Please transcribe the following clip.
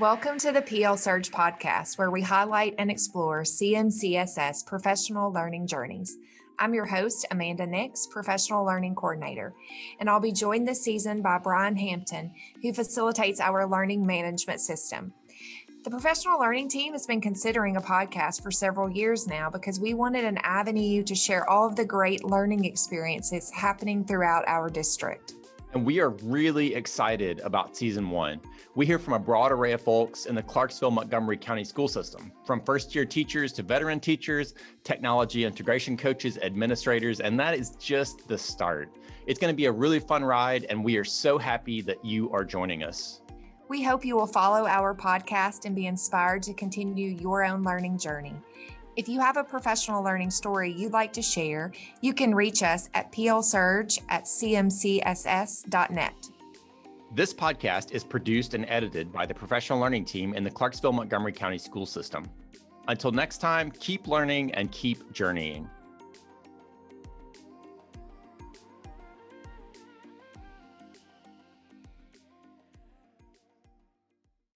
Welcome to the PL Surge podcast, where we highlight and explore CMCSS professional learning journeys. I'm your host, Amanda Nix, Professional Learning Coordinator, and I'll be joined this season by Brian Hampton, who facilitates our learning management system. The professional learning team has been considering a podcast for several years now because we wanted an avenue to share all of the great learning experiences happening throughout our district. And we are really excited about season one. We hear from a broad array of folks in the Clarksville Montgomery County school system, from first year teachers to veteran teachers, technology integration coaches, administrators, and that is just the start. It's going to be a really fun ride, and we are so happy that you are joining us. We hope you will follow our podcast and be inspired to continue your own learning journey. If you have a professional learning story you'd like to share, you can reach us at plsurge at cmcss.net. This podcast is produced and edited by the professional learning team in the Clarksville Montgomery County School System. Until next time, keep learning and keep journeying.